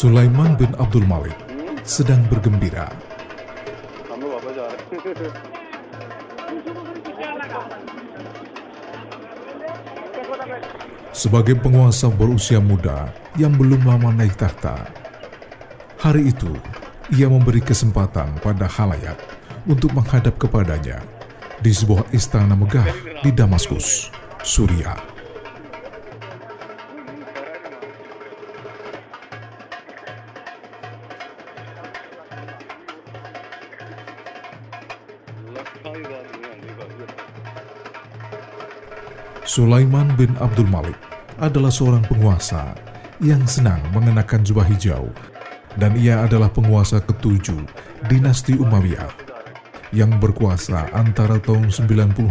Sulaiman bin Abdul Malik sedang bergembira. Sebagai penguasa berusia muda yang belum lama naik tahta, hari itu ia memberi kesempatan pada halayak untuk menghadap kepadanya di sebuah istana megah di Damaskus, Suriah. Sulaiman bin Abdul Malik adalah seorang penguasa yang senang mengenakan jubah hijau dan ia adalah penguasa ketujuh dinasti Umayyah yang berkuasa antara tahun 96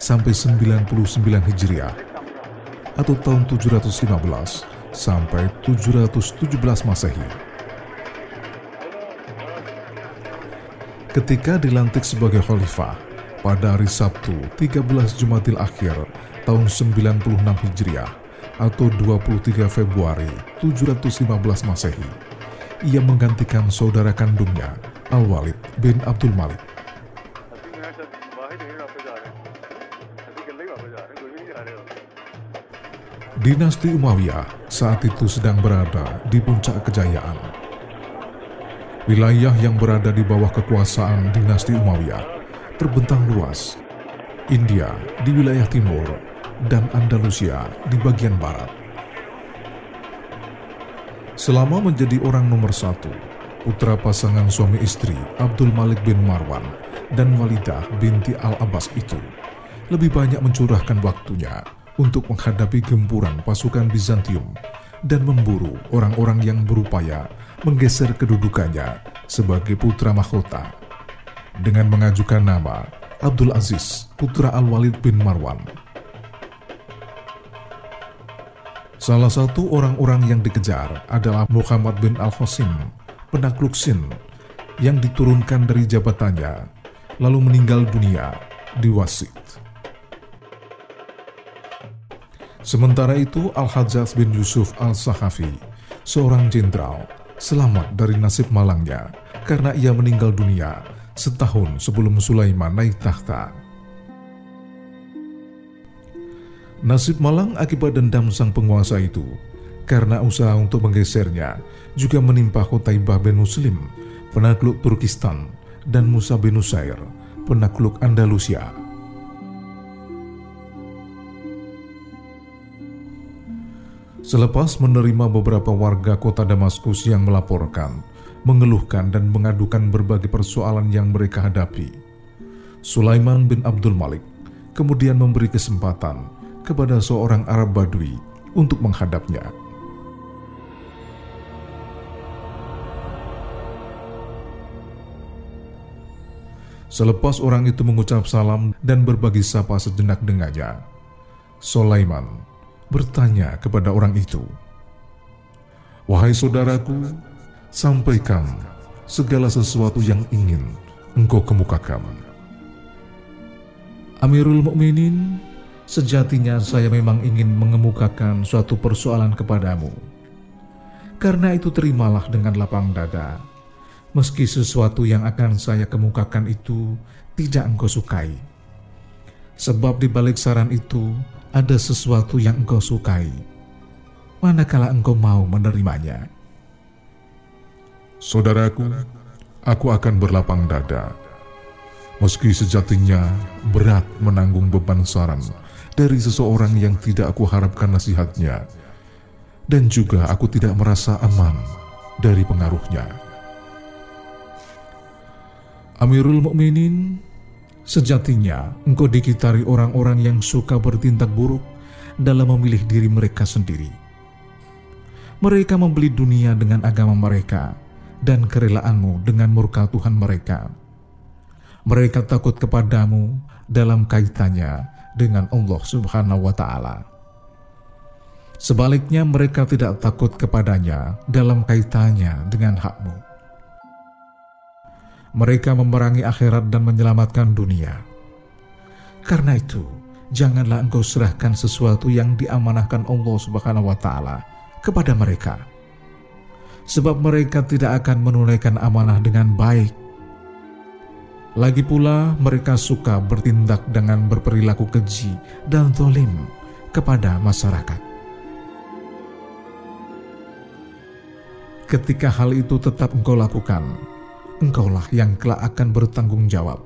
sampai 99 Hijriah atau tahun 715 sampai 717 Masehi. ketika dilantik sebagai khalifah pada hari Sabtu 13 Jumatil Akhir tahun 96 Hijriah atau 23 Februari 715 Masehi. Ia menggantikan saudara kandungnya Al-Walid bin Abdul Malik. Dinasti Umayyah saat itu sedang berada di puncak kejayaan Wilayah yang berada di bawah kekuasaan dinasti Umayyah terbentang luas. India di wilayah timur dan Andalusia di bagian barat. Selama menjadi orang nomor satu, putra pasangan suami istri Abdul Malik bin Marwan dan Walidah binti Al-Abbas itu lebih banyak mencurahkan waktunya untuk menghadapi gempuran pasukan Bizantium dan memburu orang-orang yang berupaya menggeser kedudukannya sebagai putra mahkota dengan mengajukan nama Abdul Aziz, putra Al-Walid bin Marwan. Salah satu orang-orang yang dikejar adalah Muhammad bin Al-Qasim, penakluk Sin, yang diturunkan dari jabatannya, lalu meninggal dunia di Wasit. Sementara itu, Al-Hajjaj bin Yusuf Al-Sahafi, seorang jenderal, selamat dari nasib malangnya karena ia meninggal dunia setahun sebelum Sulaiman naik tahta. Nasib malang akibat dendam sang penguasa itu karena usaha untuk menggesernya juga menimpa Qutaibah bin Muslim, penakluk Turkistan, dan Musa bin Nusair, penakluk Andalusia. Selepas menerima beberapa warga kota Damaskus yang melaporkan, mengeluhkan dan mengadukan berbagai persoalan yang mereka hadapi, Sulaiman bin Abdul Malik kemudian memberi kesempatan kepada seorang Arab Badui untuk menghadapnya. Selepas orang itu mengucap salam dan berbagi sapa sejenak dengannya, Sulaiman bertanya kepada orang itu, "Wahai saudaraku, sampaikan segala sesuatu yang ingin engkau kemukakan." Amirul Mukminin, sejatinya saya memang ingin mengemukakan suatu persoalan kepadamu. Karena itu terimalah dengan lapang dada, meski sesuatu yang akan saya kemukakan itu tidak engkau sukai. Sebab di balik saran itu ada sesuatu yang engkau sukai. Manakala engkau mau menerimanya. Saudaraku, aku akan berlapang dada. Meski sejatinya berat menanggung beban saran dari seseorang yang tidak aku harapkan nasihatnya, dan juga aku tidak merasa aman dari pengaruhnya. Amirul Mukminin, sejatinya engkau dikitari orang-orang yang suka bertindak buruk dalam memilih diri mereka sendiri. Mereka membeli dunia dengan agama mereka dan kerelaanmu dengan murka Tuhan mereka. Mereka takut kepadamu dalam kaitannya dengan Allah Subhanahu wa Ta'ala. Sebaliknya, mereka tidak takut kepadanya dalam kaitannya dengan hakmu. Mereka memerangi akhirat dan menyelamatkan dunia. Karena itu, janganlah engkau serahkan sesuatu yang diamanahkan Allah Subhanahu wa taala kepada mereka. sebab mereka tidak akan menunaikan amanah dengan baik. Lagi pula, mereka suka bertindak dengan berperilaku keji dan zolim kepada masyarakat. Ketika hal itu tetap engkau lakukan, engkaulah yang kelak akan bertanggung jawab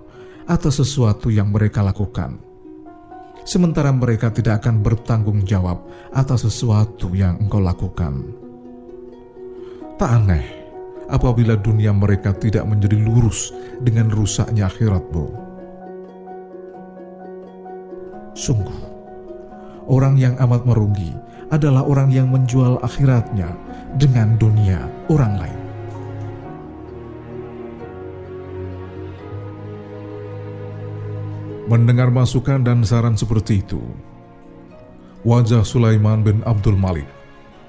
atas sesuatu yang mereka lakukan. Sementara mereka tidak akan bertanggung jawab atas sesuatu yang engkau lakukan. Tak aneh apabila dunia mereka tidak menjadi lurus dengan rusaknya akhiratmu. Sungguh, orang yang amat merugi adalah orang yang menjual akhiratnya dengan dunia orang lain. Mendengar masukan dan saran seperti itu, wajah Sulaiman bin Abdul Malik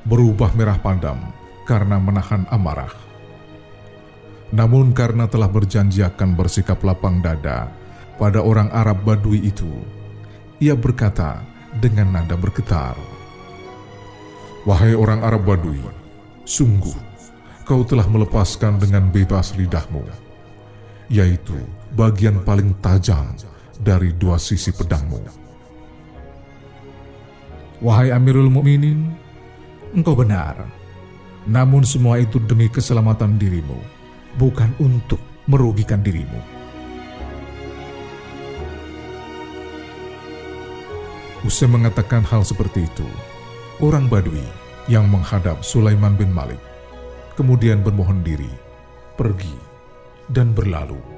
berubah merah padam karena menahan amarah. Namun karena telah berjanji akan bersikap lapang dada pada orang Arab Badui itu, ia berkata dengan nada bergetar, Wahai orang Arab Badui, sungguh kau telah melepaskan dengan bebas lidahmu, yaitu bagian paling tajam dari dua sisi pedangmu. Wahai Amirul Mukminin, engkau benar namun semua itu demi keselamatan dirimu, bukan untuk merugikan dirimu. Usai mengatakan hal seperti itu, orang Badui yang menghadap Sulaiman bin Malik kemudian bermohon diri, pergi, dan berlalu.